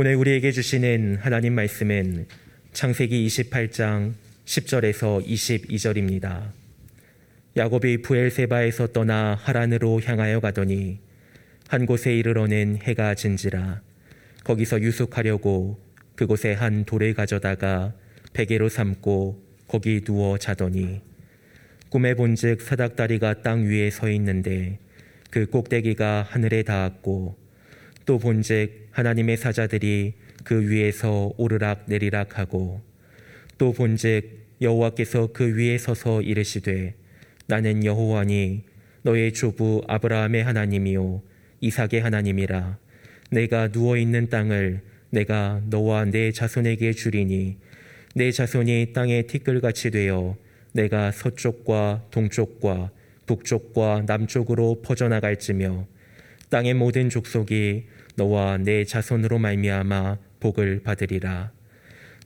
오늘 우리에게 주시는 하나님 말씀은 창세기 28장 10절에서 22절입니다. 야곱이 부엘세바에서 떠나 하란으로 향하여 가더니 한 곳에 이르러는 해가 진지라 거기서 유숙하려고 그곳에 한 돌을 가져다가 베개로 삼고 거기 누워 자더니 꿈에 본즉 사닥다리가 땅 위에 서 있는데 그 꼭대기가 하늘에 닿았고 또 본즉 하나님의 사자들이 그 위에서 오르락 내리락 하고 또 본즉 여호와께서 그 위에 서서 이르시되 나는 여호와니 너의 조부 아브라함의 하나님이요 이삭의 하나님이라. 내가 누워 있는 땅을 내가 너와 내 자손에게 주리니 내 자손이 땅의 티끌같이 되어 내가 서쪽과 동쪽과 북쪽과 남쪽으로 퍼져나갈지며 땅의 모든 족속이 너와 내 자손으로 말미암아 복을 받으리라.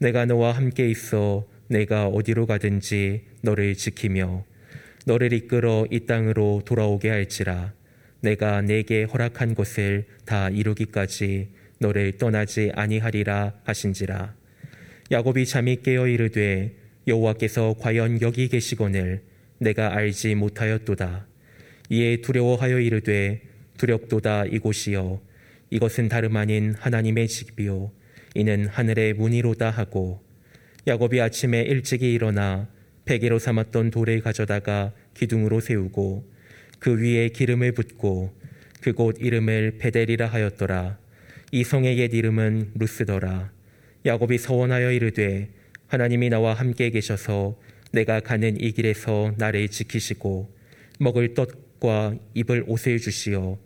내가 너와 함께 있어 내가 어디로 가든지 너를 지키며 너를 이끌어 이 땅으로 돌아오게 할지라. 내가 내게 허락한 것을 다 이루기까지 너를 떠나지 아니하리라 하신지라. 야곱이 잠이 깨어 이르되 여호와께서 과연 여기 계시거늘 내가 알지 못하였도다. 이에 두려워하여 이르되 두렵도다 이곳이여 이것은 다름 아닌 하나님의 집이요. 이는 하늘의 문이로다 하고 야곱이 아침에 일찍이 일어나 베개로 삼았던 돌을 가져다가 기둥으로 세우고 그 위에 기름을 붓고 그곳 이름을 베델이라 하였더라. 이 성의 옛 이름은 루스더라. 야곱이 서원하여 이르되 하나님이 나와 함께 계셔서 내가 가는 이 길에서 나를 지키시고 먹을 떡과 입을 옷을 주시어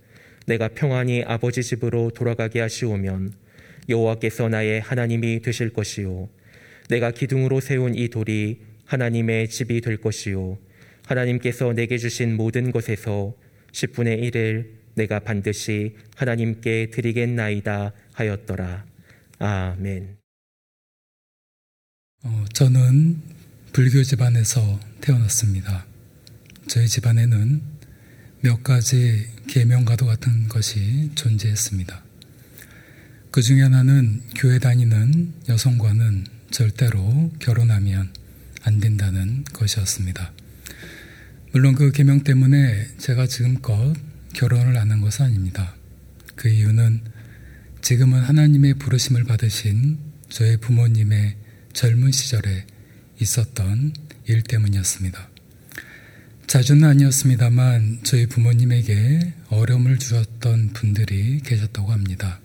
내가 평안히 아버지 집으로 돌아가게 하시오면 여호와께서 나의 하나님이 되실 것이요 내가 기둥으로 세운 이 돌이 하나님의 집이 될 것이요 하나님께서 내게 주신 모든 것에서 10분의 1을 내가 반드시 하나님께 드리겠나이다 하였더라. 아멘. 어, 저는 불교 집안에서 태어났습니다. 저희 집안에는 몇 가지 계명과도 같은 것이 존재했습니다. 그 중에 하나는 교회 다니는 여성과는 절대로 결혼하면 안 된다는 것이었습니다. 물론 그 계명 때문에 제가 지금껏 결혼을 안 한 것은 아닙니다. 그 이유는 지금은 하나님의 부르심을 받으신 저의 부모님의 젊은 시절에 있었던 일 때문이었습니다. 자주는 아니었습니다만 저희 부모님에게 어려움을 주었던 분들이 계셨다고 합니다.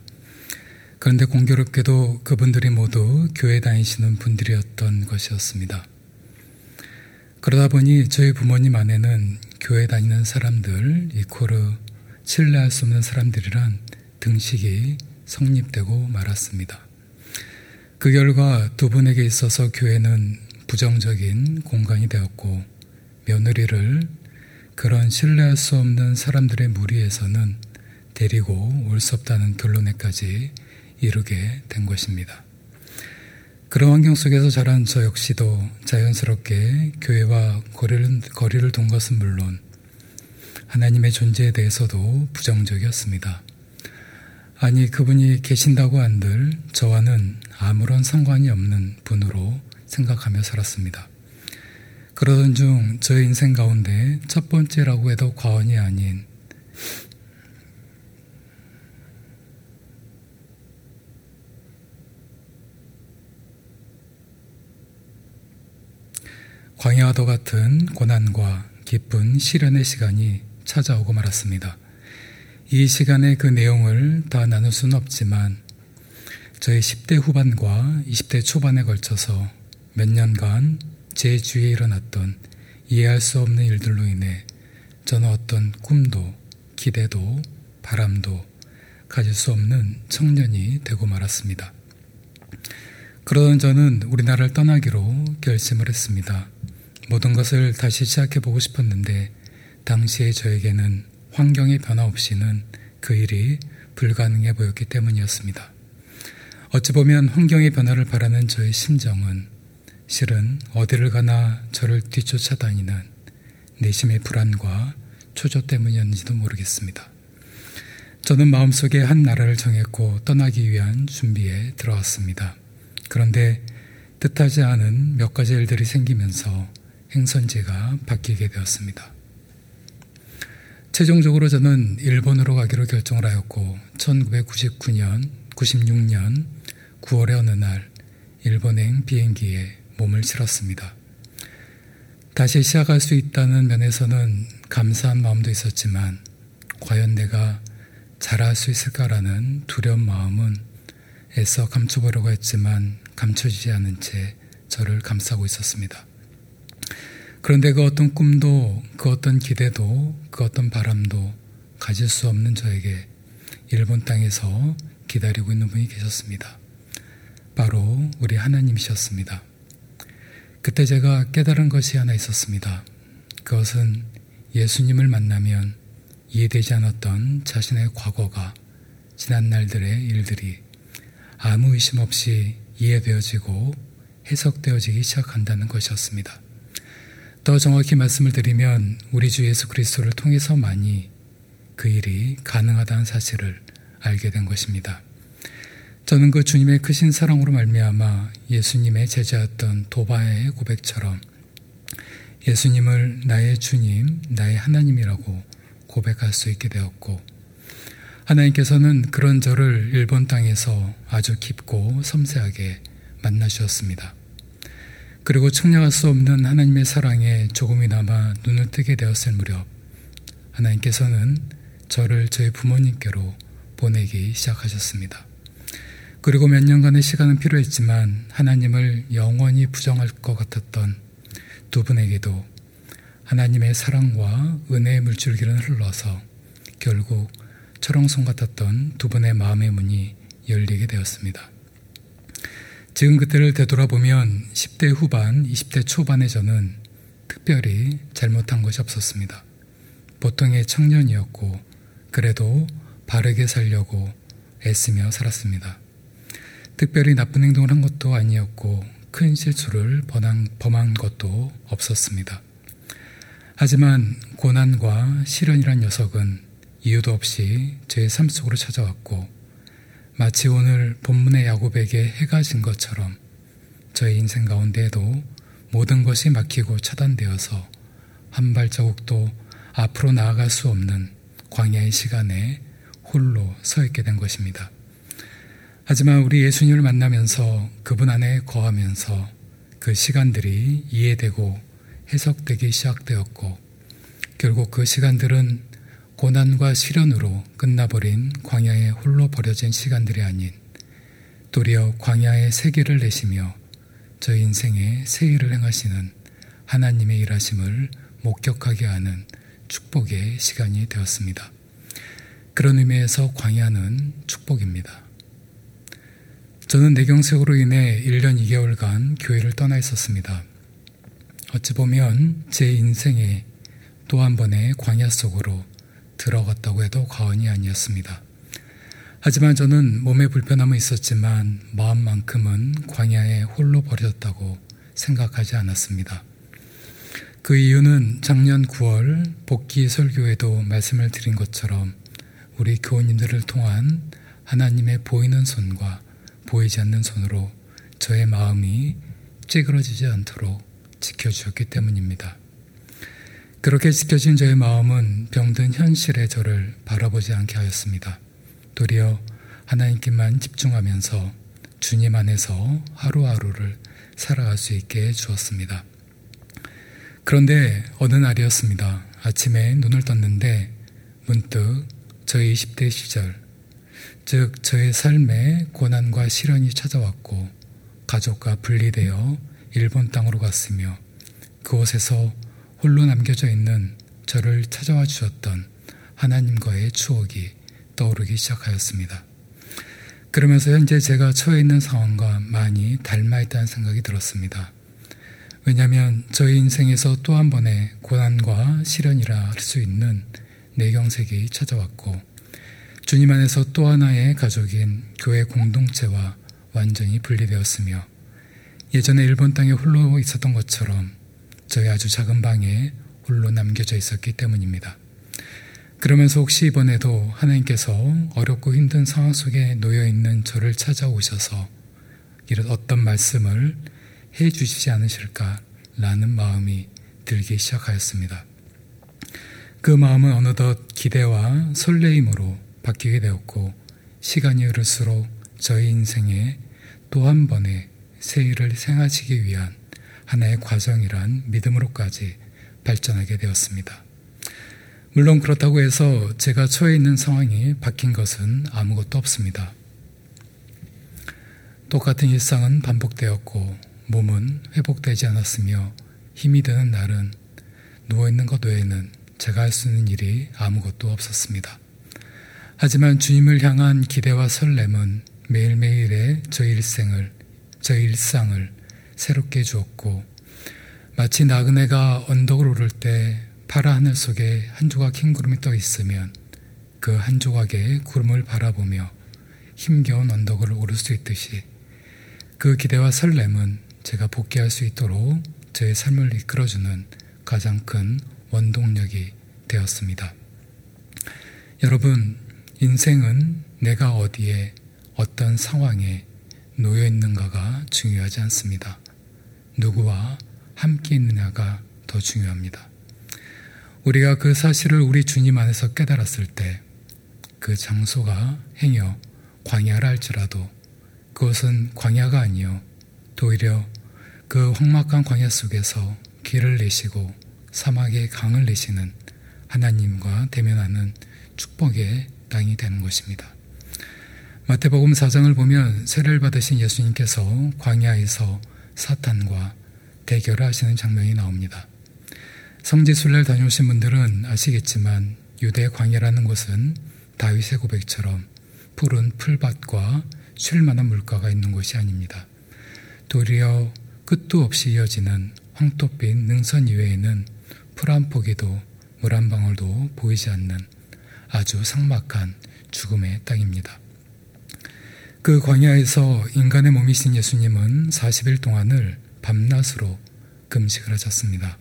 그런데 공교롭게도 그분들이 모두 교회 다니시는 분들이었던 것이었습니다. 그러다 보니 저희 부모님 안에는 교회 다니는 사람들, 이코르 신뢰할 수 없는 사람들이란 등식이 성립되고 말았습니다. 그 결과 두 분에게 있어서 교회는 부정적인 공간이 되었고 며느리를 그런 신뢰할 수 없는 사람들의 무리에서는 데리고 올 수 없다는 결론에까지 이르게 된 것입니다. 그런 환경 속에서 자란 저 역시도 자연스럽게 교회와 거리를, 거리를 둔 것은 물론 하나님의 존재에 대해서도 부정적이었습니다. 아니, 그분이 계신다고 한들 저와는 아무런 상관이 없는 분으로 생각하며 살았습니다. 그러던 중 저의 인생 가운데 첫 번째라고 해도 과언이 아닌 광야와도 같은 고난과 기쁜 시련의 시간이 찾아오고 말았습니다. 이 시간에 그 내용을 다 나눌 수는 없지만 저희 10대 후반과 20대 초반에 걸쳐서 몇 년간 제 주위에 일어났던 이해할 수 없는 일들로 인해 저는 어떤 꿈도 기대도 바람도 가질 수 없는 청년이 되고 말았습니다. 그러던 저는 우리나라를 떠나기로 결심을 했습니다. 모든 것을 다시 시작해 보고 싶었는데 당시에 저에게는 환경의 변화 없이는 그 일이 불가능해 보였기 때문이었습니다. 어찌 보면 환경의 변화를 바라는 저의 심정은 실은 어디를 가나 저를 뒤쫓아다니는 내심의 불안과 초조 때문이었는지도 모르겠습니다. 저는 마음속에 한 나라를 정했고 떠나기 위한 준비에 들어왔습니다. 그런데 뜻하지 않은 몇 가지 일들이 생기면서 행선지가 바뀌게 되었습니다. 최종적으로 저는 일본으로 가기로 결정을 하였고 1999년, 96년 9월의 어느 날 일본행 비행기에 몸을 실었습니다. 다시 시작할 수 있다는 면에서는 감사한 마음도 있었지만 과연 내가 잘할 수 있을까라는 두려운 마음은 애써 감춰보려고 했지만 감춰지지 않은 채 저를 감싸고 있었습니다. 그런데 그 어떤 꿈도 그 어떤 기대도 그 어떤 바람도 가질 수 없는 저에게 일본 땅에서 기다리고 있는 분이 계셨습니다. 바로 우리 하나님이셨습니다. 그때 제가 깨달은 것이 하나 있었습니다. 그것은 예수님을 만나면 이해되지 않았던 자신의 과거가 지난 날들의 일들이 아무 의심 없이 이해되어지고 해석되어지기 시작한다는 것이었습니다. 더 정확히 말씀을 드리면 우리 주 예수 그리스도를 통해서만이 그 일이 가능하다는 사실을 알게 된 것입니다. 저는 그 주님의 크신 사랑으로 말미암아 예수님의 제자였던 도바의 고백처럼 예수님을 나의 주님, 나의 하나님이라고 고백할 수 있게 되었고 하나님께서는 그런 저를 일본 땅에서 아주 깊고 섬세하게 만나 주셨습니다. 그리고 측량할 수 없는 하나님의 사랑에 조금이나마 눈을 뜨게 되었을 무렵 하나님께서는 저를 저희 부모님께로 보내기 시작하셨습니다. 그리고 몇 년간의 시간은 필요했지만 하나님을 영원히 부정할 것 같았던 두 분에게도 하나님의 사랑과 은혜의 물줄기는 흘러서 결국 철옹성 같았던 두 분의 마음의 문이 열리게 되었습니다. 지금 그때를 되돌아보면 10대 후반, 20대 초반의 저는 특별히 잘못한 것이 없었습니다. 보통의 청년이었고, 그래도 바르게 살려고 애쓰며 살았습니다. 특별히 나쁜 행동을 한 것도 아니었고, 큰 실수를 범한 것도 없었습니다. 하지만 고난과 시련이란 녀석은 이유도 없이 제 삶 속으로 찾아왔고, 마치 오늘 본문의 야곱에게 해가 진 것처럼 저의 인생 가운데에도 모든 것이 막히고 차단되어서 한 발자국도 앞으로 나아갈 수 없는 광야의 시간에 홀로 서 있게 된 것입니다. 하지만 우리 예수님을 만나면서 그분 안에 거하면서 그 시간들이 이해되고 해석되기 시작되었고 결국 그 시간들은 고난과 시련으로 끝나버린 광야에 홀로 버려진 시간들이 아닌 도리어 광야의 세계를 내시며 저 인생에 새 일을 행하시는 하나님의 일하심을 목격하게 하는 축복의 시간이 되었습니다. 그런 의미에서 광야는 축복입니다. 저는 내경색으로 인해 1년 2개월간 교회를 떠나 있었습니다. 어찌 보면 제 인생의 또 한 번의 광야 속으로 들어갔다고 해도 과언이 아니었습니다. 하지만 저는 몸에 불편함은 있었지만 마음만큼은 광야에 홀로 버렸다고 생각하지 않았습니다. 그 이유는 작년 9월 복귀 설교에도 말씀을 드린 것처럼 우리 교우님들을 통한 하나님의 보이는 손과 보이지 않는 손으로 저의 마음이 찌그러지지 않도록 지켜주셨기 때문입니다. 그렇게 지켜진 저의 마음은 병든 현실의 저를 바라보지 않게 하였습니다. 도리어 하나님께만 집중하면서 주님 안에서 하루하루를 살아갈 수 있게 해 주었습니다. 그런데 어느 날이었습니다. 아침에 눈을 떴는데 문득 저의 20대 시절, 즉 저의 삶에 고난과 시련이 찾아왔고 가족과 분리되어 일본 땅으로 갔으며 그곳에서 홀로 남겨져 있는 저를 찾아와 주셨던 하나님과의 추억이 떠오르기 시작하였습니다. 그러면서 현재 제가 처해 있는 상황과 많이 닮아 있다는 생각이 들었습니다. 왜냐하면 저희 인생에서 또 한 번의 고난과 시련이라 할 수 있는 내경색이 찾아왔고 주님 안에서 또 하나의 가족인 교회 공동체와 완전히 분리되었으며 예전에 일본 땅에 홀로 있었던 것처럼 저희 아주 작은 방에 홀로 남겨져 있었기 때문입니다. 그러면서 혹시 이번에도 하나님께서 어렵고 힘든 상황 속에 놓여 있는 저를 찾아오셔서 이런 어떤 말씀을 해 주시지 않으실까라는 마음이 들기 시작하였습니다. 그 마음은 어느덧 기대와 설레임으로 바뀌게 되었고 시간이 흐를수록 저희 인생에 또 한 번의 새일을 생하시기 위한 하나의 과정이란 믿음으로까지 발전하게 되었습니다. 물론 그렇다고 해서 제가 처해 있는 상황이 바뀐 것은 아무것도 없습니다. 똑같은 일상은 반복되었고 몸은 회복되지 않았으며 힘이 드는 날은 누워있는 것 외에는 제가 할 수 있는 일이 아무것도 없었습니다. 하지만 주님을 향한 기대와 설렘은 매일매일의 저 일생을, 저 일상을 새롭게 주었고 마치 나그네가 언덕을 오를 때 파라 하늘 속에 한 조각 흰 구름이 떠 있으면 그 한 조각의 구름을 바라보며 힘겨운 언덕을 오를 수 있듯이 그 기대와 설렘은 제가 복귀할 수 있도록 저의 삶을 이끌어주는 가장 큰 원동력이 되었습니다. 여러분, 인생은 내가 어디에 어떤 상황에 놓여 있는가가 중요하지 않습니다. 누구와 함께 있느냐가 더 중요합니다. 우리가 그 사실을 우리 주님 안에서 깨달았을 때 그 장소가 행여 광야라 할지라도 그것은 광야가 아니요 도리려 그 험막한 광야 속에서 길을 내시고 사막에 강을 내시는 하나님과 대면하는 축복의 땅이 되는 것입니다. 마태복음 4장을 보면 세례를 받으신 예수님께서 광야에서 사탄과 대결하시는 장면이 나옵니다. 성지 순례를 다녀오신 분들은 아시겠지만 유대 광야라는 곳은 다윗의 고백처럼 푸른 풀밭과 쉴 만한 물가가 있는 곳이 아닙니다. 도리어 끝도 없이 이어지는 황토빛 능선 이외에는 풀 한 포기도 물 한 방울도 보이지 않는 아주 삭막한 죽음의 땅입니다. 그 광야에서 인간의 몸이신 예수님은 40일 동안을 밤낮으로 금식을 하셨습니다.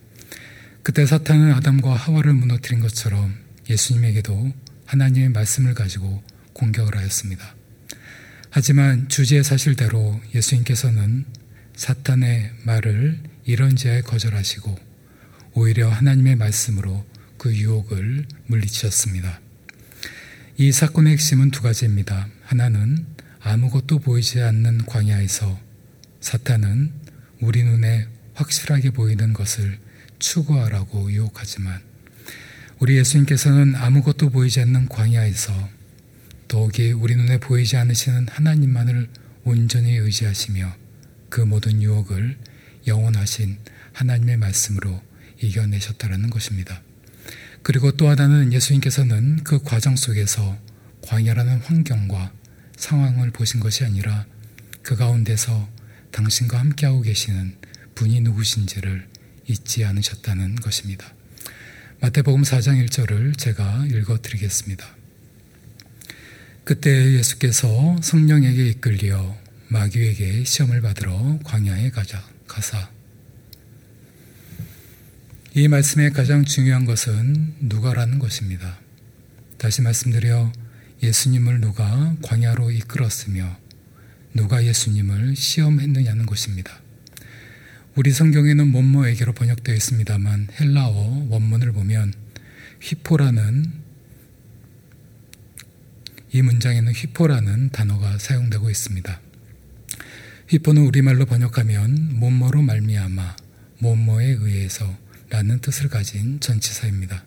그때 사탄은 아담과 하와를 무너뜨린 것처럼 예수님에게도 하나님의 말씀을 가지고 공격을 하였습니다. 하지만 주제의 사실대로 예수님께서는 사탄의 말을 이런지하에 거절하시고 오히려 하나님의 말씀으로 그 유혹을 물리치셨습니다. 이 사건의 핵심은 두 가지입니다. 하나는 아무것도 보이지 않는 광야에서 사탄은 우리 눈에 확실하게 보이는 것을 추구하라고 유혹하지만 우리 예수님께서는 아무것도 보이지 않는 광야에서 더욱이 우리 눈에 보이지 않으시는 하나님만을 온전히 의지하시며 그 모든 유혹을 영원하신 하나님의 말씀으로 이겨내셨다라는 것입니다. 그리고 또 하나는 예수님께서는 그 과정 속에서 광야라는 환경과 상황을 보신 것이 아니라 그 가운데서 당신과 함께하고 계시는 분이 누구신지를 잊지 않으셨다는 것입니다. 마태복음 4장 1절을 제가 읽어 드리겠습니다. 그때 예수께서 성령에게 이끌려 마귀에게 시험을 받으러 광야에 가자 가사 이 말씀의 가장 중요한 것은 누가라는 것입니다. 다시 말씀드려 예수님을 누가 광야로 이끌었으며 누가 예수님을 시험했느냐는 것입니다. 우리 성경에는 뭐뭐에게로 번역되어 있습니다만 헬라어 원문을 보면 휘포라는 이 문장에는 휘포라는 단어가 사용되고 있습니다. 휘포는 우리말로 번역하면 뭐뭐로 말미암아 뭐뭐에 의해서 라는 뜻을 가진 전치사입니다.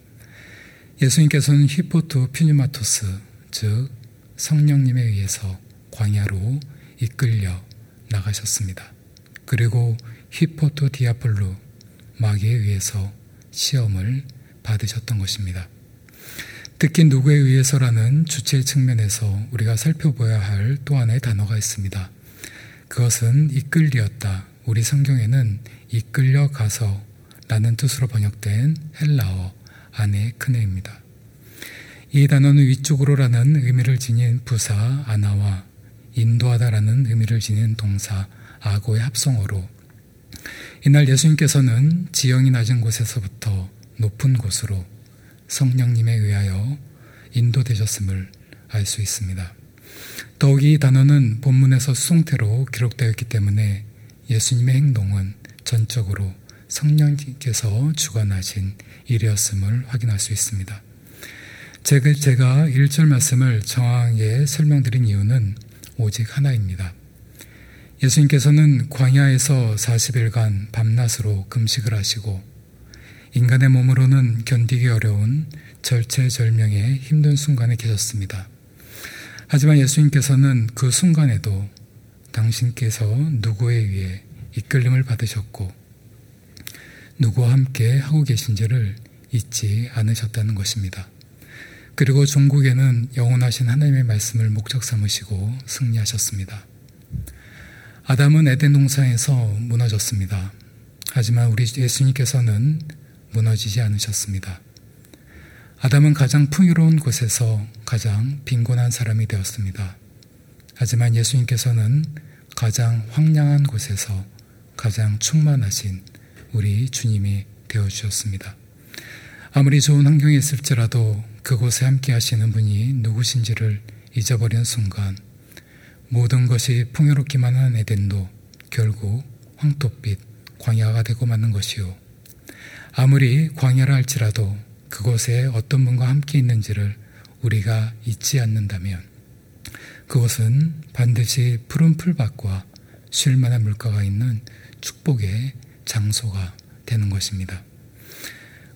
예수님께서는 휘포투 퓨니마토스 즉 성령님에 의해서 광야로 이끌려 나가셨습니다. 그리고 히포토 디아폴로 마귀에 의해서 시험을 받으셨던 것입니다. 특히 누구에 의해서라는 주체 측면에서 우리가 살펴봐야 할 또 하나의 단어가 있습니다. 그것은 이끌리었다. 우리 성경에는 이끌려 가서 라는 뜻으로 번역된 헬라어 아네 크네입니다. 이 단어는 위쪽으로라는 의미를 지닌 부사 아나와 인도하다라는 의미를 지닌 동사 아고의 합성어로 이날 예수님께서는 지형이 낮은 곳에서부터 높은 곳으로 성령님에 의하여 인도되셨음을 알 수 있습니다. 더욱이 단어는 본문에서 수송태로 기록되어 있기 때문에 예수님의 행동은 전적으로 성령님께서 주관하신 일이었음을 확인할 수 있습니다. 제가 1절 말씀을 정확하게 설명드린 이유는 오직 하나입니다. 예수님께서는 광야에서 40일간 밤낮으로 금식을 하시고 인간의 몸으로는 견디기 어려운 절체절명의 힘든 순간에 계셨습니다. 하지만 예수님께서는 그 순간에도 당신께서 누구에 의해 이끌림을 받으셨고 누구와 함께 하고 계신지를 잊지 않으셨다는 것입니다. 그리고 종국에는 영원하신 하나님의 말씀을 목적 삼으시고 승리하셨습니다. 아담은 에덴 동산에서 무너졌습니다. 하지만 우리 예수님께서는 무너지지 않으셨습니다. 아담은 가장 풍요로운 곳에서 가장 빈곤한 사람이 되었습니다. 하지만 예수님께서는 가장 황량한 곳에서 가장 충만하신 우리 주님이 되어 주셨습니다. 아무리 좋은 환경에 있을지라도 그곳에 함께 하시는 분이 누구신지를 잊어버린 순간 모든 것이 풍요롭기만 한 에덴도 결국 황토빛 광야가 되고 마는 것이요. 아무리 광야라 할지라도 그곳에 어떤 분과 함께 있는지를 우리가 잊지 않는다면 그곳은 반드시 푸른 풀밭과 쉴 만한 물가가 있는 축복의 장소가 되는 것입니다.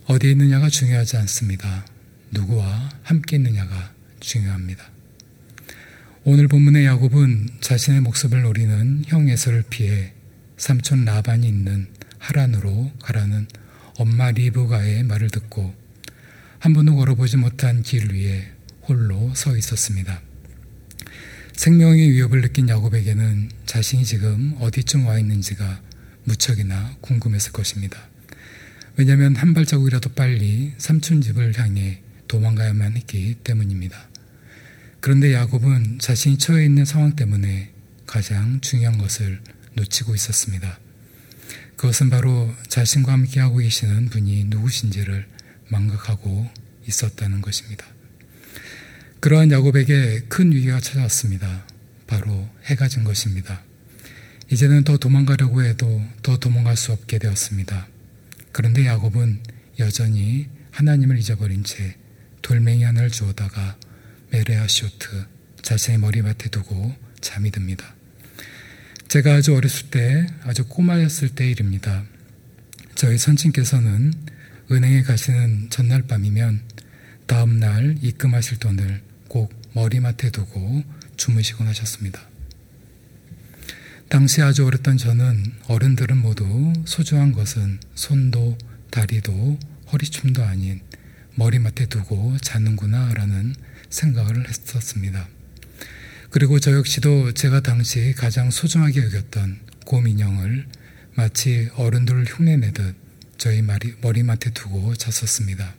어디에 있느냐가 중요하지 않습니다. 누구와 함께 있느냐가 중요합니다. 오늘 본문의 야곱은 자신의 목숨을 노리는 형 에서를 피해 삼촌 라반이 있는 하란으로 가라는 엄마 리브가의 말을 듣고 한 번도 걸어보지 못한 길 위에 홀로 서 있었습니다. 생명의 위협을 느낀 야곱에게는 자신이 지금 어디쯤 와 있는지가 무척이나 궁금했을 것입니다. 왜냐하면 한 발자국이라도 빨리 삼촌 집을 향해 도망가야만 했기 때문입니다. 그런데 야곱은 자신이 처해 있는 상황 때문에 가장 중요한 것을 놓치고 있었습니다. 그것은 바로 자신과 함께 하고 계시는 분이 누구신지를 망각하고 있었다는 것입니다. 그러한 야곱에게 큰 위기가 찾아왔습니다. 바로 해가 진 것입니다. 이제는 더 도망가려고 해도 더 도망갈 수 없게 되었습니다. 그런데 야곱은 여전히 하나님을 잊어버린 채 돌멩이 하나를 주워다가 메레아 쇼트 자신의 머리맡에 두고 잠이 듭니다. 제가 아주 어렸을 때, 아주 꼬마였을 때 일입니다. 저희 선친께서는 은행에 가시는 전날 밤이면 다음날 입금하실 돈을 꼭 머리맡에 두고 주무시곤 하셨습니다. 당시 아주 어렸던 저는 어른들은 모두 소중한 것은 손도 다리도 허리춤도 아닌 머리맡에 두고 자는구나 라는 생각을 했었습니다. 그리고 저 역시도 제가 당시 가장 소중하게 여겼던 곰인형을 마치 어른들을 흉내내듯 저희 머리맡에 두고 잤었습니다.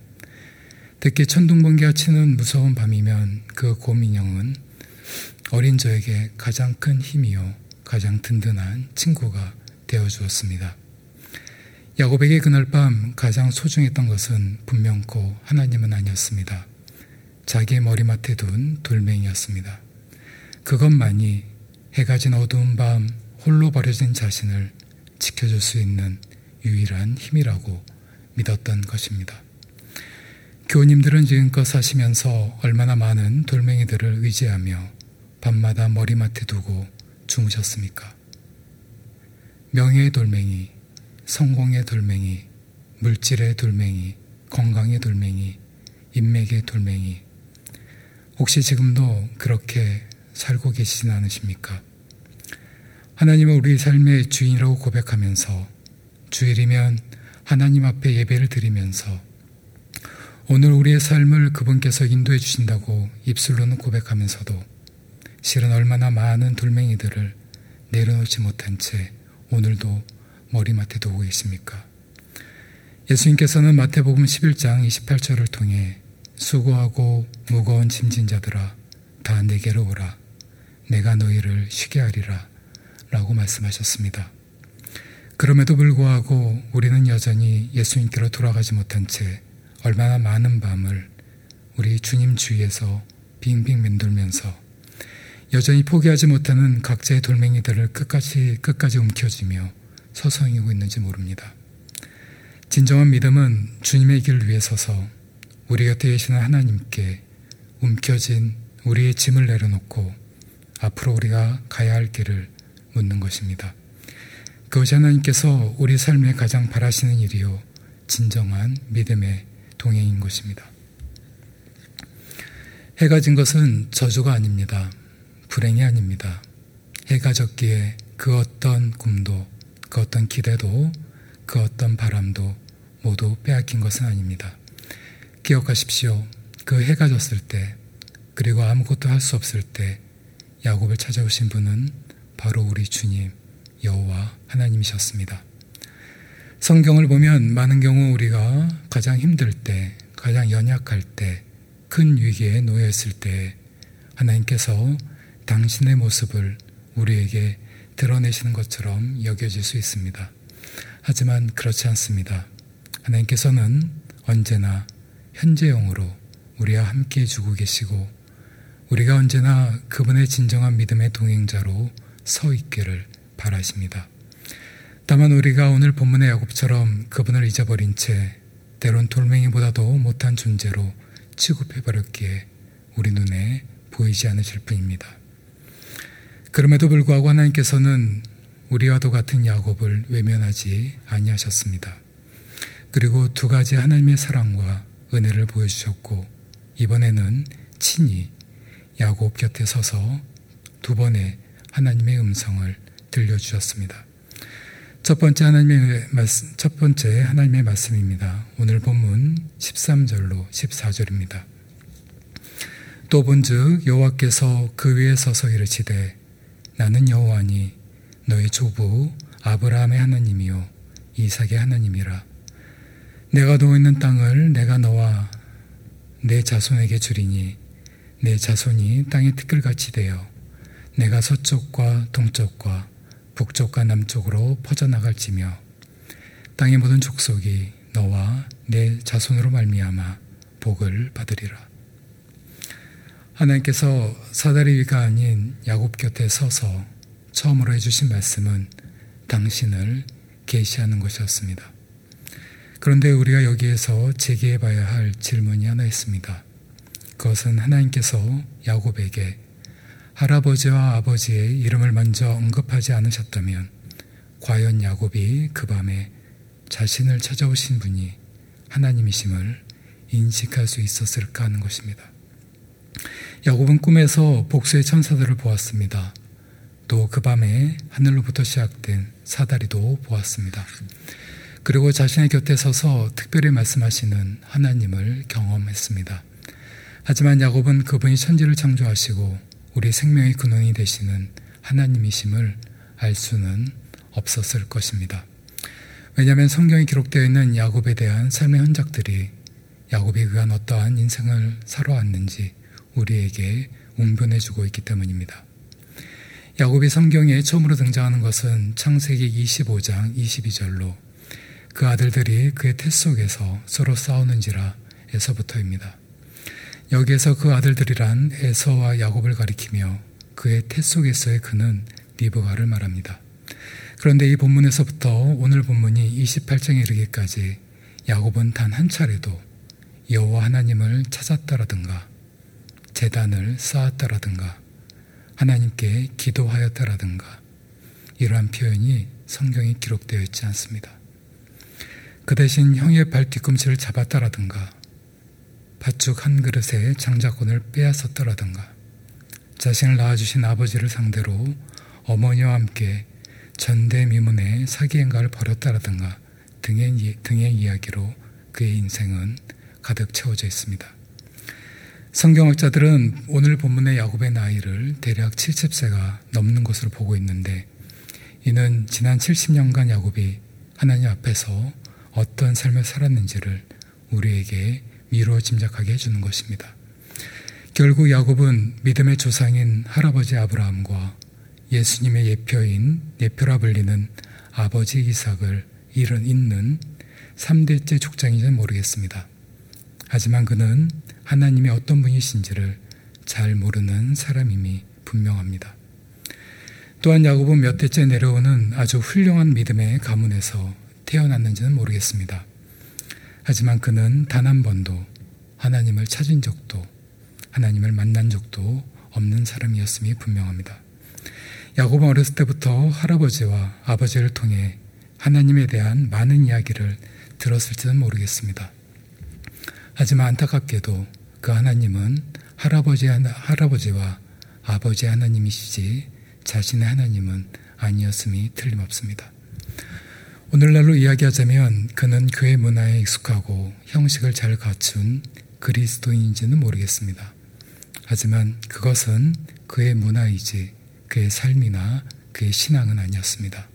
특히 천둥번개가 치는 무서운 밤이면 그 곰인형은 어린 저에게 가장 큰 힘이요, 가장 든든한 친구가 되어 주었습니다. 야곱에게 그날 밤 가장 소중했던 것은 분명코 하나님은 아니었습니다. 자기의 머리맡에 둔 돌멩이였습니다. 그것만이 해가 진 어두운 밤 홀로 버려진 자신을 지켜줄 수 있는 유일한 힘이라고 믿었던 것입니다. 교우님들은 지금껏 사시면서 얼마나 많은 돌멩이들을 의지하며 밤마다 머리맡에 두고 주무셨습니까? 명예의 돌멩이, 성공의 돌멩이, 물질의 돌멩이, 건강의 돌멩이, 인맥의 돌멩이. 혹시 지금도 그렇게 살고 계시진 않으십니까? 하나님은 우리 삶의 주인이라고 고백하면서 주일이면 하나님 앞에 예배를 드리면서 오늘 우리의 삶을 그분께서 인도해 주신다고 입술로는 고백하면서도 실은 얼마나 많은 돌멩이들을 내려놓지 못한 채 오늘도 머리맡에 두고 계십니까? 예수님께서는 마태복음 11장 28절을 통해 수고하고 무거운 짐진 자들아 다 내게로 오라 내가 너희를 쉬게 하리라 라고 말씀하셨습니다. 그럼에도 불구하고 우리는 여전히 예수님께로 돌아가지 못한 채 얼마나 많은 밤을 우리 주님 주위에서 빙빙 맴돌면서 여전히 포기하지 못하는 각자의 돌멩이들을 끝까지 끝까지 움켜쥐며 서성이고 있는지 모릅니다. 진정한 믿음은 주님의 길을 위해 서서 우리 곁에 계시는 하나님께 움켜진 우리의 짐을 내려놓고 앞으로 우리가 가야 할 길을 묻는 것입니다. 그것이 하나님께서 우리 삶에 가장 바라시는 일이요 진정한 믿음의 동행인 것입니다. 해가 진 것은 저주가 아닙니다. 불행이 아닙니다. 해가 졌기에 그 어떤 꿈도, 그 어떤 기대도, 그 어떤 바람도 모두 빼앗긴 것은 아닙니다. 기억하십시오. 그 해가 졌을 때, 그리고 아무것도 할 수 없을 때, 야곱을 찾아오신 분은 바로 우리 주님, 여호와 하나님이셨습니다. 성경을 보면 많은 경우 우리가 가장 힘들 때, 가장 연약할 때, 큰 위기에 놓여 있을 때 하나님께서 당신의 모습을 우리에게 드러내시는 것처럼 여겨질 수 있습니다. 하지만 그렇지 않습니다. 하나님께서는 언제나 현재형으로 우리와 함께 해주고 계시고 우리가 언제나 그분의 진정한 믿음의 동행자로 서 있기를 바라십니다. 다만 우리가 오늘 본문의 야곱처럼 그분을 잊어버린 채 때론 돌멩이보다도 못한 존재로 취급해버렸기에 우리 눈에 보이지 않으실 뿐입니다. 그럼에도 불구하고 하나님께서는 우리와도 같은 야곱을 외면하지 아니하셨습니다. 그리고 두 가지 하나님의 사랑과 은혜를 보여주셨고 이번에는 친히 야곱 곁에 서서 두 번의 하나님의 음성을 들려주셨습니다. 첫 번째 하나님의 말씀, 첫 번째 하나님의 말씀입니다. 오늘 본문 13절로 14절입니다. 또 본즉 여호와께서 그 위에 서서 이르시되 나는 여호와니 너희 조부 아브라함의 하나님이요 이삭의 하나님이라 내가 누워 있는 땅을 내가 너와 내 자손에게 주리니 내 자손이 땅의 티끌같이 되어 내가 서쪽과 동쪽과 북쪽과 남쪽으로 퍼져나갈지며 땅의 모든 족속이 너와 내 자손으로 말미암아 복을 받으리라. 하나님께서 사다리 위가 아닌 야곱 곁에 서서 처음으로 해주신 말씀은 당신을 계시하는 것이었습니다. 그런데 우리가 여기에서 제기해 봐야 할 질문이 하나 있습니다. 그것은 하나님께서 야곱에게 할아버지와 아버지의 이름을 먼저 언급하지 않으셨다면 과연 야곱이 그 밤에 자신을 찾아오신 분이 하나님이심을 인식할 수 있었을까 하는 것입니다. 야곱은 꿈에서 복수의 천사들을 보았습니다. 또 그 밤에 하늘로부터 시작된 사다리도 보았습니다. 그리고 자신의 곁에 서서 특별히 말씀하시는 하나님을 경험했습니다. 하지만 야곱은 그분이 천지를 창조하시고 우리 생명의 근원이 되시는 하나님이심을 알 수는 없었을 것입니다. 왜냐하면 성경에 기록되어 있는 야곱에 대한 삶의 흔적들이 야곱이 그간 어떠한 인생을 살아왔는지 우리에게 웅변해주고 있기 때문입니다. 야곱이 성경에 처음으로 등장하는 것은 창세기 25장 22절로 그 아들들이 그의 태 속에서 서로 싸우는지라 에서부터입니다. 여기에서 그 아들들이란 에서와 야곱을 가리키며 그의 태 속에서의 그는 리브가를 말합니다. 그런데 이 본문에서부터 오늘 본문이 28장에 이르기까지 야곱은 단 한 차례도 여호와 하나님을 찾았다라든가 재단을 쌓았다라든가 하나님께 기도하였다라든가 이러한 표현이 성경에 기록되어 있지 않습니다. 그 대신 형의 발 뒤꿈치를 잡았다라든가 팥죽 한 그릇에 장자권을 빼앗았더라든가 자신을 낳아주신 아버지를 상대로 어머니와 함께 전대미문의 사기행가를 벌였다라든가 등의, 등의 이야기로 그의 인생은 가득 채워져 있습니다. 성경학자들은 오늘 본문의 야곱의 나이를 대략 70세가 넘는 것으로 보고 있는데 이는 지난 70년간 야곱이 하나님 앞에서 어떤 삶을 살았는지를 우리에게 미루어 짐작하게 해주는 것입니다. 결국 야곱은 믿음의 조상인 할아버지 아브라함과 예수님의 예표인 예표라 불리는 아버지 이삭을 잃은 있는 3대째 족장인지는 모르겠습니다. 하지만 그는 하나님이 어떤 분이신지를 잘 모르는 사람임이 분명합니다. 또한 야곱은 몇 대째 내려오는 아주 훌륭한 믿음의 가문에서 태어났는지는 모르겠습니다. 하지만 그는 단 한 번도 하나님을 찾은 적도 하나님을 만난 적도 없는 사람이었음이 분명합니다. 야곱은 어렸을 때부터 할아버지와 아버지를 통해 하나님에 대한 많은 이야기를 들었을지는 모르겠습니다. 하지만 안타깝게도 그 하나님은 할아버지 할아버지와 아버지 하나님이시지 자신의 하나님은 아니었음이 틀림없습니다. 오늘날로 이야기하자면 그는 교회 문화에 익숙하고 형식을 잘 갖춘 그리스도인인지는 모르겠습니다. 하지만 그것은 그의 문화이지 그의 삶이나 그의 신앙은 아니었습니다.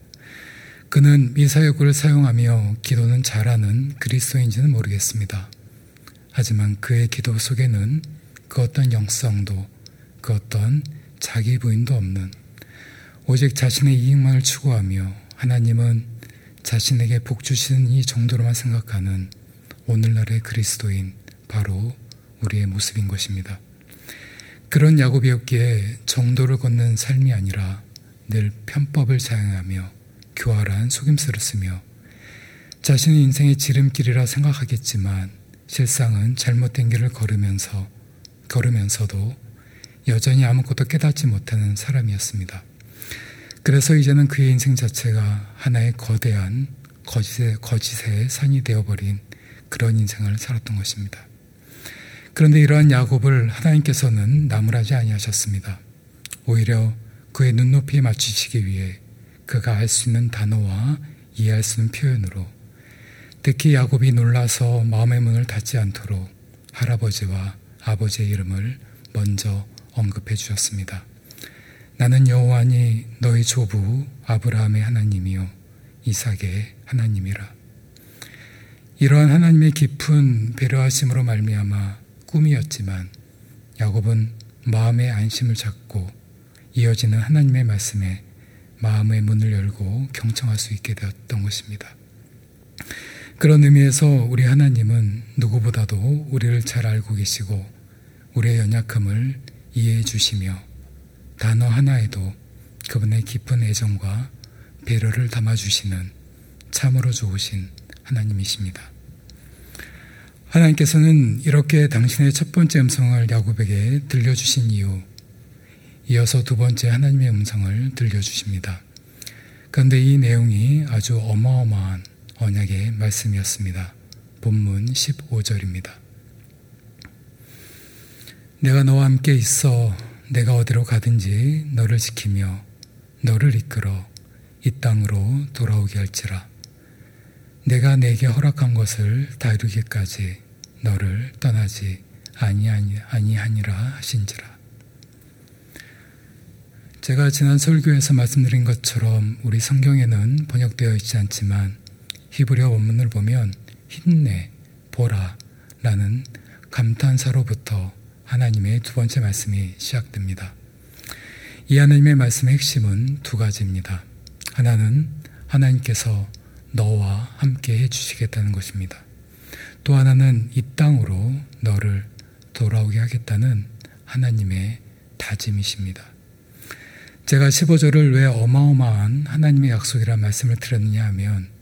그는 미사여구를 사용하며 기도는 잘하는 그리스도인지는 모르겠습니다. 하지만 그의 기도 속에는 그 어떤 영성도 그 어떤 자기 부인도 없는 오직 자신의 이익만을 추구하며 하나님은 자신에게 복 주시는 이 정도로만 생각하는 오늘날의 그리스도인 바로 우리의 모습인 것입니다. 그런 야곱이었기에 정도를 걷는 삶이 아니라 늘 편법을 자행하며 교활한 속임수를 쓰며 자신의 인생의 지름길이라 생각하겠지만 실상은 잘못된 길을 걸으면서 걸으면서도 여전히 아무것도 깨닫지 못하는 사람이었습니다. 그래서 이제는 그의 인생 자체가 하나의 거대한 거짓의, 거짓의 산이 되어버린 그런 인생을 살았던 것입니다. 그런데 이러한 야곱을 하나님께서는 나무라지 아니하셨습니다. 오히려 그의 눈높이에 맞추시기 위해 그가 알 수 있는 단어와 이해할 수 있는 표현으로 특히 야곱이 놀라서 마음의 문을 닫지 않도록 할아버지와 아버지의 이름을 먼저 언급해 주셨습니다. 나는 여호와니 너희 조부 아브라함의 하나님이요 이삭의 하나님이라. 이러한 하나님의 깊은 배려하심으로 말미암아 꿈이었지만 야곱은 마음의 안심을 잡고 이어지는 하나님의 말씀에 마음의 문을 열고 경청할 수 있게 되었던 것입니다. 그런 의미에서 우리 하나님은 누구보다도 우리를 잘 알고 계시고 우리의 연약함을 이해해 주시며 단어 하나에도 그분의 깊은 애정과 배려를 담아주시는 참으로 좋으신 하나님이십니다. 하나님께서는 이렇게 당신의 첫 번째 음성을 야곱에게 들려주신 이후 이어서 두 번째 하나님의 음성을 들려주십니다. 그런데 이 내용이 아주 어마어마한 언약의 말씀이었습니다. 본문 15절입니다. 내가 너와 함께 있어 내가 어디로 가든지 너를 지키며 너를 이끌어 이 땅으로 돌아오게 할지라. 내가 내게 허락한 것을 다 이루기까지 너를 떠나지 아니하니, 아니하니라 하신지라. 제가 지난 설교에서 말씀드린 것처럼 우리 성경에는 번역되어 있지 않지만 히브리어 원문을 보면 힘내, 보라 라는 감탄사로부터 하나님의 두 번째 말씀이 시작됩니다. 이 하나님의 말씀의 핵심은 두 가지입니다. 하나는 하나님께서 너와 함께 해주시겠다는 것입니다. 또 하나는 이 땅으로 너를 돌아오게 하겠다는 하나님의 다짐이십니다. 제가 15절을 왜 어마어마한 하나님의 약속이라 말씀을 드렸느냐 하면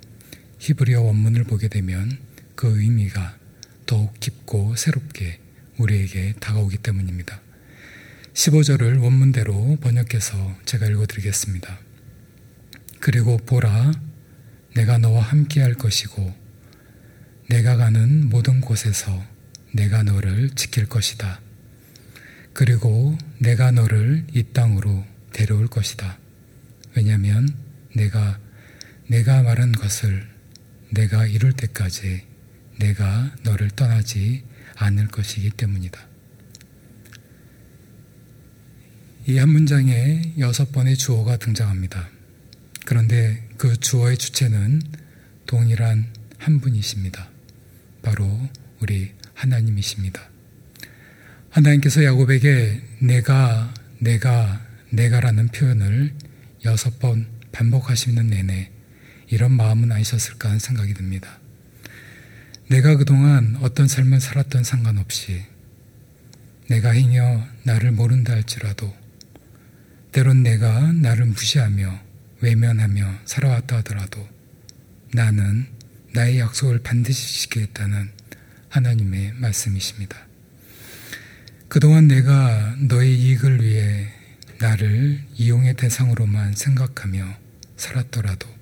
히브리어 원문을 보게 되면 그 의미가 더욱 깊고 새롭게 우리에게 다가오기 때문입니다. 15절을 원문대로 번역해서 제가 읽어드리겠습니다. 그리고 보라, 내가 너와 함께 할 것이고, 내가 가는 모든 곳에서 내가 너를 지킬 것이다. 그리고 내가 너를 이 땅으로 데려올 것이다. 왜냐하면 내가 내가 말한 것을 내가 이룰 때까지 내가 너를 떠나지 않을 것이기 때문이다. 이 한 문장에 여섯 번의 주어가 등장합니다. 그런데 그 주어의 주체는 동일한 한 분이십니다. 바로 우리 하나님이십니다. 하나님께서 야곱에게 내가, 내가, 내가라는 표현을 여섯 번 반복하시는 내내 이런 마음은 아니셨을까 하는 생각이 듭니다. 내가 그동안 어떤 삶을 살았던 상관없이 내가 행여 나를 모른다 할지라도 때론 내가 나를 무시하며 외면하며 살아왔다 하더라도 나는 나의 약속을 반드시 지키겠다는 하나님의 말씀이십니다. 그동안 내가 너의 이익을 위해 나를 이용의 대상으로만 생각하며 살았더라도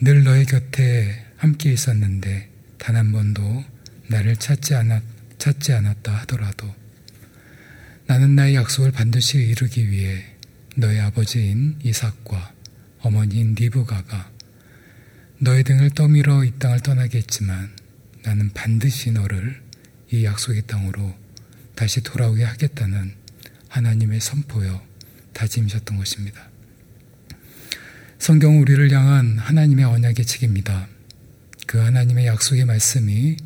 늘 너의 곁에 함께 있었는데 단 한 번도 나를 찾지 않았, 찾지 않았다 하더라도 나는 나의 약속을 반드시 이루기 위해 너의 아버지인 이삭과 어머니인 리브가가 너의 등을 떠밀어 이 땅을 떠나게 했지만 나는 반드시 너를 이 약속의 땅으로 다시 돌아오게 하겠다는 하나님의 선포여 다짐이셨던 것입니다. 성경은 우리를 향한 하나님의 언약의 책입니다. 그 하나님의 약속의 말씀이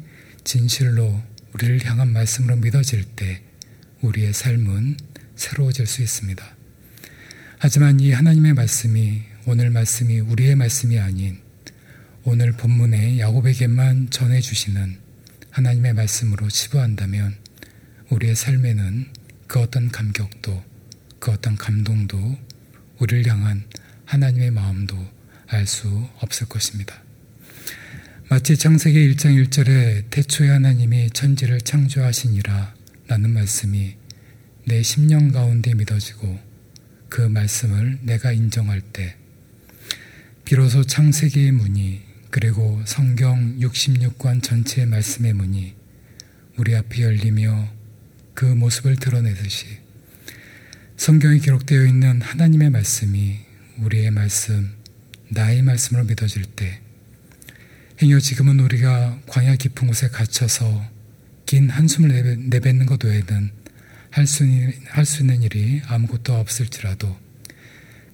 진실로 우리를 향한 말씀으로 믿어질 때 우리의 삶은 새로워질 수 있습니다. 하지만 이 하나님의 말씀이 오늘 말씀이 우리의 말씀이 아닌 오늘 본문의 야곱에게만 전해주시는 하나님의 말씀으로 치부한다면 우리의 삶에는 그 어떤 감격도 그 어떤 감동도 우리를 향한 하나님의 마음도 알 수 없을 것입니다. 마치 창세기 1장 1절에 태초에 하나님이 천지를 창조하시니라 라는 말씀이 내 심령 가운데 믿어지고 그 말씀을 내가 인정할 때 비로소 창세기의 문이 그리고 성경 66권 전체의 말씀의 문이 우리 앞에 열리며 그 모습을 드러내듯이 성경에 기록되어 있는 하나님의 말씀이 우리의 말씀, 나의 말씀으로 믿어질 때 행여 지금은 우리가 광야 깊은 곳에 갇혀서 긴 한숨을 내뱉는 것 외에는 할 수, 있는 일이 아무것도 없을지라도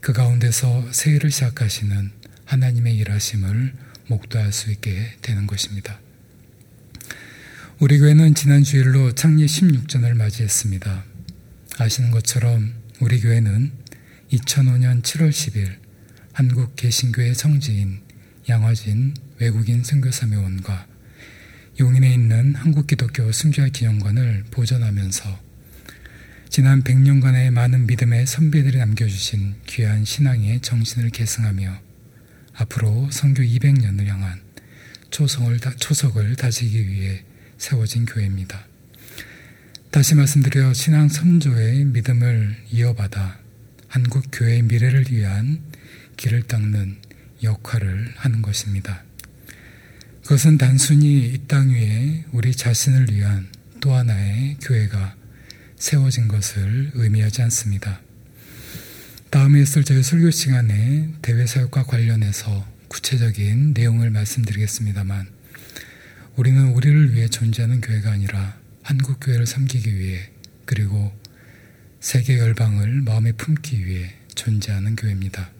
그 가운데서 새해를 시작하시는 하나님의 일하심을 목도할 수 있게 되는 것입니다. 우리 교회는 지난 주일로 창립 16전을 맞이했습니다. 아시는 것처럼 우리 교회는 2005년 7월 10일 한국 개신교의 성지인 양화진 외국인 선교사묘원과 용인에 있는 한국기독교 순교의 기념관을 보존하면서 지난 100년간의 많은 믿음의 선배들이 남겨주신 귀한 신앙의 정신을 계승하며 앞으로 선교 200년을 향한 초성을, 초석을 다지기 위해 세워진 교회입니다. 다시 말씀드려 신앙 선조의 믿음을 이어받아 한국 교회의 미래를 위한 길을 닦는 역할을 하는 것입니다. 그것은 단순히 이 땅 위에 우리 자신을 위한 또 하나의 교회가 세워진 것을 의미하지 않습니다. 다음에 있을 저희 설교 시간에 대외 사역과 관련해서 구체적인 내용을 말씀드리겠습니다만 우리는 우리를 위해 존재하는 교회가 아니라 한국 교회를 섬기기 위해 그리고 세계 열방을 마음에 품기 위해 존재하는 교회입니다.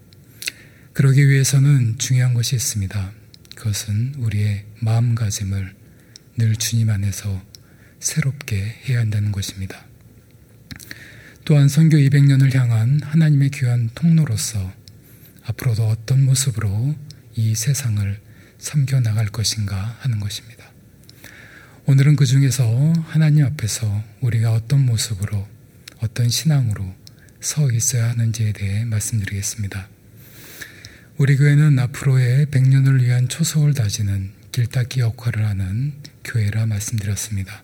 그러기 위해서는 중요한 것이 있습니다. 그것은 우리의 마음가짐을 늘 주님 안에서 새롭게 해야 한다는 것입니다. 또한 선교 200년을 향한 하나님의 귀한 통로로서 앞으로도 어떤 모습으로 이 세상을 섬겨 나갈 것인가 하는 것입니다. 오늘은 그 중에서 하나님 앞에서 우리가 어떤 모습으로 어떤 신앙으로 서 있어야 하는지에 대해 말씀드리겠습니다. 우리 교회는 앞으로의 100년을 위한 초석을 다지는 길닦기 역할을 하는 교회라 말씀드렸습니다.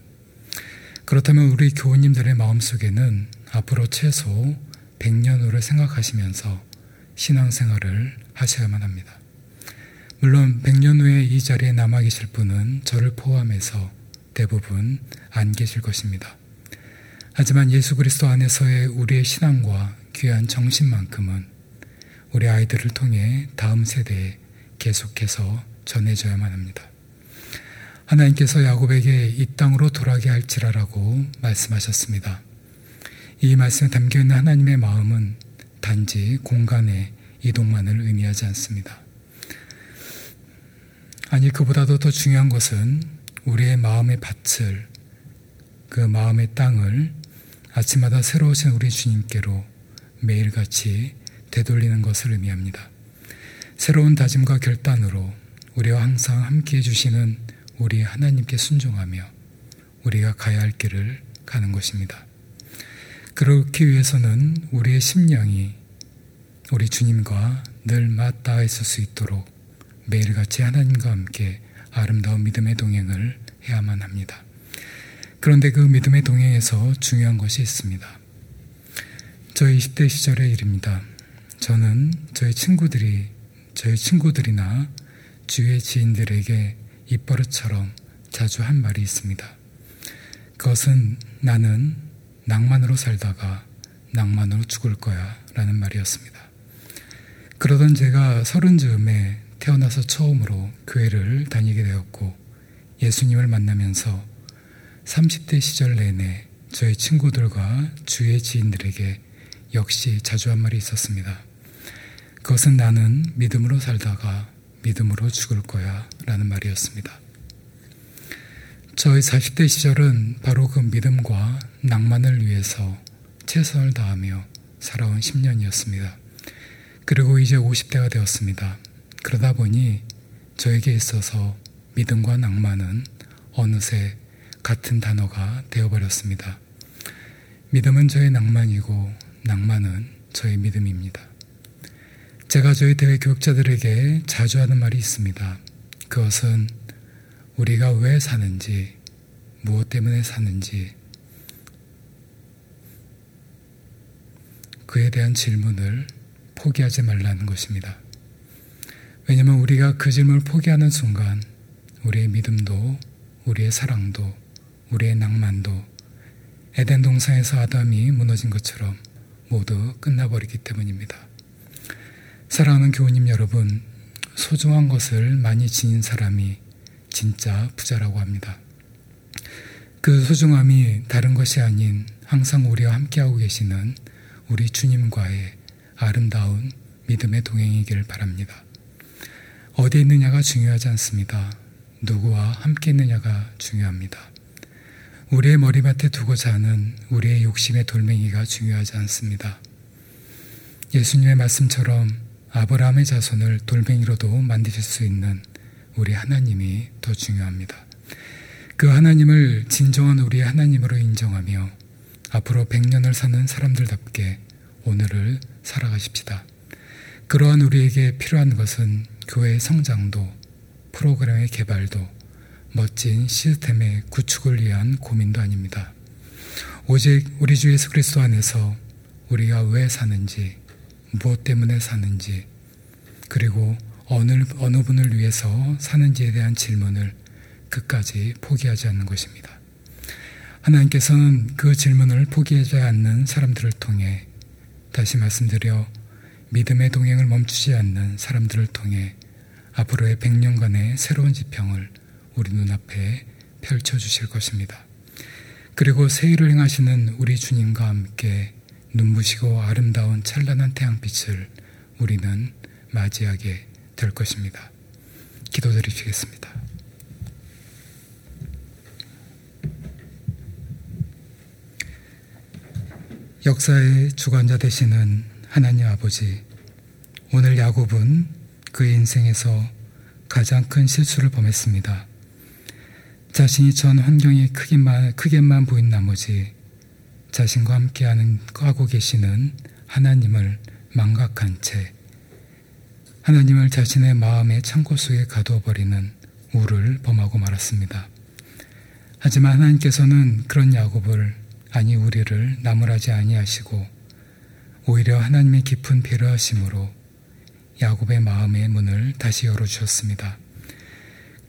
그렇다면 우리 교우님들의 마음속에는 앞으로 최소 100년 후를 생각하시면서 신앙생활을 하셔야만 합니다. 물론 100년 후에 이 자리에 남아 계실 분은 저를 포함해서 대부분 안 계실 것입니다. 하지만 예수 그리스도 안에서의 우리의 신앙과 귀한 정신만큼은 우리 아이들을 통해 다음 세대에 계속해서 전해져야만 합니다. 하나님께서 야곱에게 이 땅으로 돌아가게 할지라라고 말씀하셨습니다. 이 말씀에 담겨 있는 하나님의 마음은 단지 공간의 이동만을 의미하지 않습니다. 아니, 그보다도 더 중요한 것은 우리의 마음의 밭을, 그 마음의 땅을 아침마다 새로우신 우리 주님께로 매일같이 되돌리는 것을 의미합니다. 새로운 다짐과 결단으로 우리와 항상 함께 해주시는 우리 하나님께 순종하며 우리가 가야 할 길을 가는 것입니다. 그렇기 위해서는 우리의 심령이 우리 주님과 늘 맞닿아 있을 수 있도록 매일같이 하나님과 함께 아름다운 믿음의 동행을 해야만 합니다. 그런데 그 믿음의 동행에서 중요한 것이 있습니다. 저 20대 시절의 일입니다. 저는 저희 친구들이, 저희 친구들이나 주위의 지인들에게 입버릇처럼 자주 한 말이 있습니다. 그것은 나는 낭만으로 살다가 낭만으로 죽을 거야 라는 말이었습니다. 그러던 제가 서른 즈음에 태어나서 처음으로 교회를 다니게 되었고 예수님을 만나면서 30대 시절 내내 저희 친구들과 주위의 지인들에게 역시 자주 한 말이 있었습니다. 그것은 나는 믿음으로 살다가 믿음으로 죽을 거야 라는 말이었습니다. 저희 40대 시절은 바로 그 믿음과 낭만을 위해서 최선을 다하며 살아온 10년이었습니다. 그리고 이제 50대가 되었습니다. 그러다 보니 저에게 있어서 믿음과 낭만은 어느새 같은 단어가 되어버렸습니다. 믿음은 저의 낭만이고 낭만은 저의 믿음입니다. 제가 저희 대외 교육자들에게 자주 하는 말이 있습니다. 그것은 우리가 왜 사는지, 무엇 때문에 사는지, 그에 대한 질문을 포기하지 말라는 것입니다. 왜냐하면 우리가 그 질문을 포기하는 순간 우리의 믿음도, 우리의 사랑도, 우리의 낭만도 에덴 동산에서 아담이 무너진 것처럼 모두 끝나버리기 때문입니다. 사랑하는 교우님 여러분, 소중한 것을 많이 지닌 사람이 진짜 부자라고 합니다. 그 소중함이 다른 것이 아닌 항상 우리와 함께하고 계시는 우리 주님과의 아름다운 믿음의 동행이길 바랍니다. 어디 있느냐가 중요하지 않습니다. 누구와 함께 있느냐가 중요합니다. 우리의 머리맡에 두고자 하는 우리의 욕심의 돌멩이가 중요하지 않습니다. 예수님의 말씀처럼 아브라함의 자손을 돌멩이로도 만드실 수 있는 우리 하나님이 더 중요합니다. 그 하나님을 진정한 우리 하나님으로 인정하며 앞으로 100년을 사는 사람들답게 오늘을 살아가십시다. 그러한 우리에게 필요한 것은 교회의 성장도, 프로그램의 개발도, 멋진 시스템의 구축을 위한 고민도 아닙니다. 오직 우리 주 예수 그리스도 안에서 우리가 왜 사는지, 무엇 때문에 사는지, 그리고 어느, 어느 분을 위해서 사는지에 대한 질문을 끝까지 포기하지 않는 것입니다. 하나님께서는 그 질문을 포기하지 않는 사람들을 통해 다시 말씀드려 믿음의 동행을 멈추지 않는 사람들을 통해 앞으로의 100년간의 새로운 지평을 우리 눈앞에 펼쳐 주실 것입니다. 그리고 새 일을 행하시는 우리 주님과 함께 눈부시고 아름다운 찬란한 태양빛을 우리는 맞이하게 될 것입니다. 기도드리시겠습니다. 역사의 주관자 되시는 하나님 아버지, 오늘 야곱은 그의 인생에서 가장 큰 실수를 범했습니다. 자신이 전 환경이 크게만, 크게만 보인 나머지 자신과 함께하는 하고 계시는 하나님을 망각한 채 하나님을 자신의 마음의 창고 속에 가두어버리는 우를 범하고 말았습니다. 하지만 하나님께서는 그런 야곱을 아니 우리를 나무라지 아니하시고 오히려 하나님의 깊은 배려하심으로 야곱의 마음의 문을 다시 열어주셨습니다.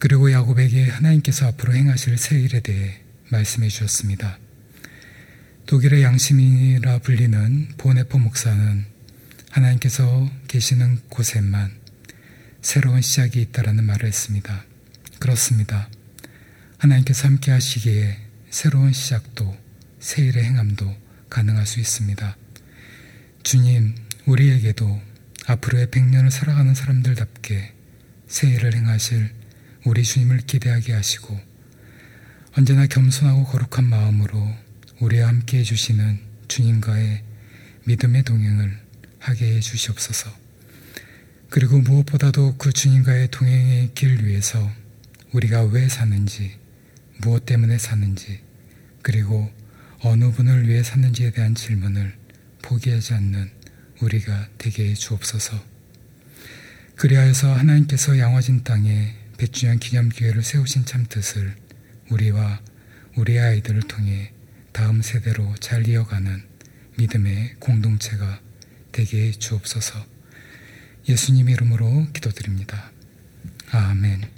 그리고 야곱에게 하나님께서 앞으로 행하실 새 일에 대해 말씀해 주셨습니다. 독일의 양심이라 불리는 보네포 목사는 하나님께서 계시는 곳에만 새로운 시작이 있다라는 말을 했습니다. 그렇습니다. 하나님께서 함께 하시기에 새로운 시작도 새 일의 행함도 가능할 수 있습니다. 주님, 우리에게도 앞으로의 백년을 살아가는 사람들답게 새 일을 행하실 우리 주님을 기대하게 하시고 언제나 겸손하고 거룩한 마음으로 우리와 함께 해주시는 주님과의 믿음의 동행을 하게 해 주시옵소서. 그리고 무엇보다도 그 주님과의 동행의 길 위에서 우리가 왜 사는지, 무엇 때문에 사는지, 그리고 어느 분을 위해 사는지에 대한 질문을 포기하지 않는 우리가 되게 해 주옵소서. 그리하여서 하나님께서 양화진 땅에 백주년 기념교회를 세우신 참 뜻을 우리와 우리 아이들을 통해 다음 세대로 잘 이어가는 믿음의 공동체가 되게 해 주옵소서. 예수님 이름으로 기도드립니다. 아멘.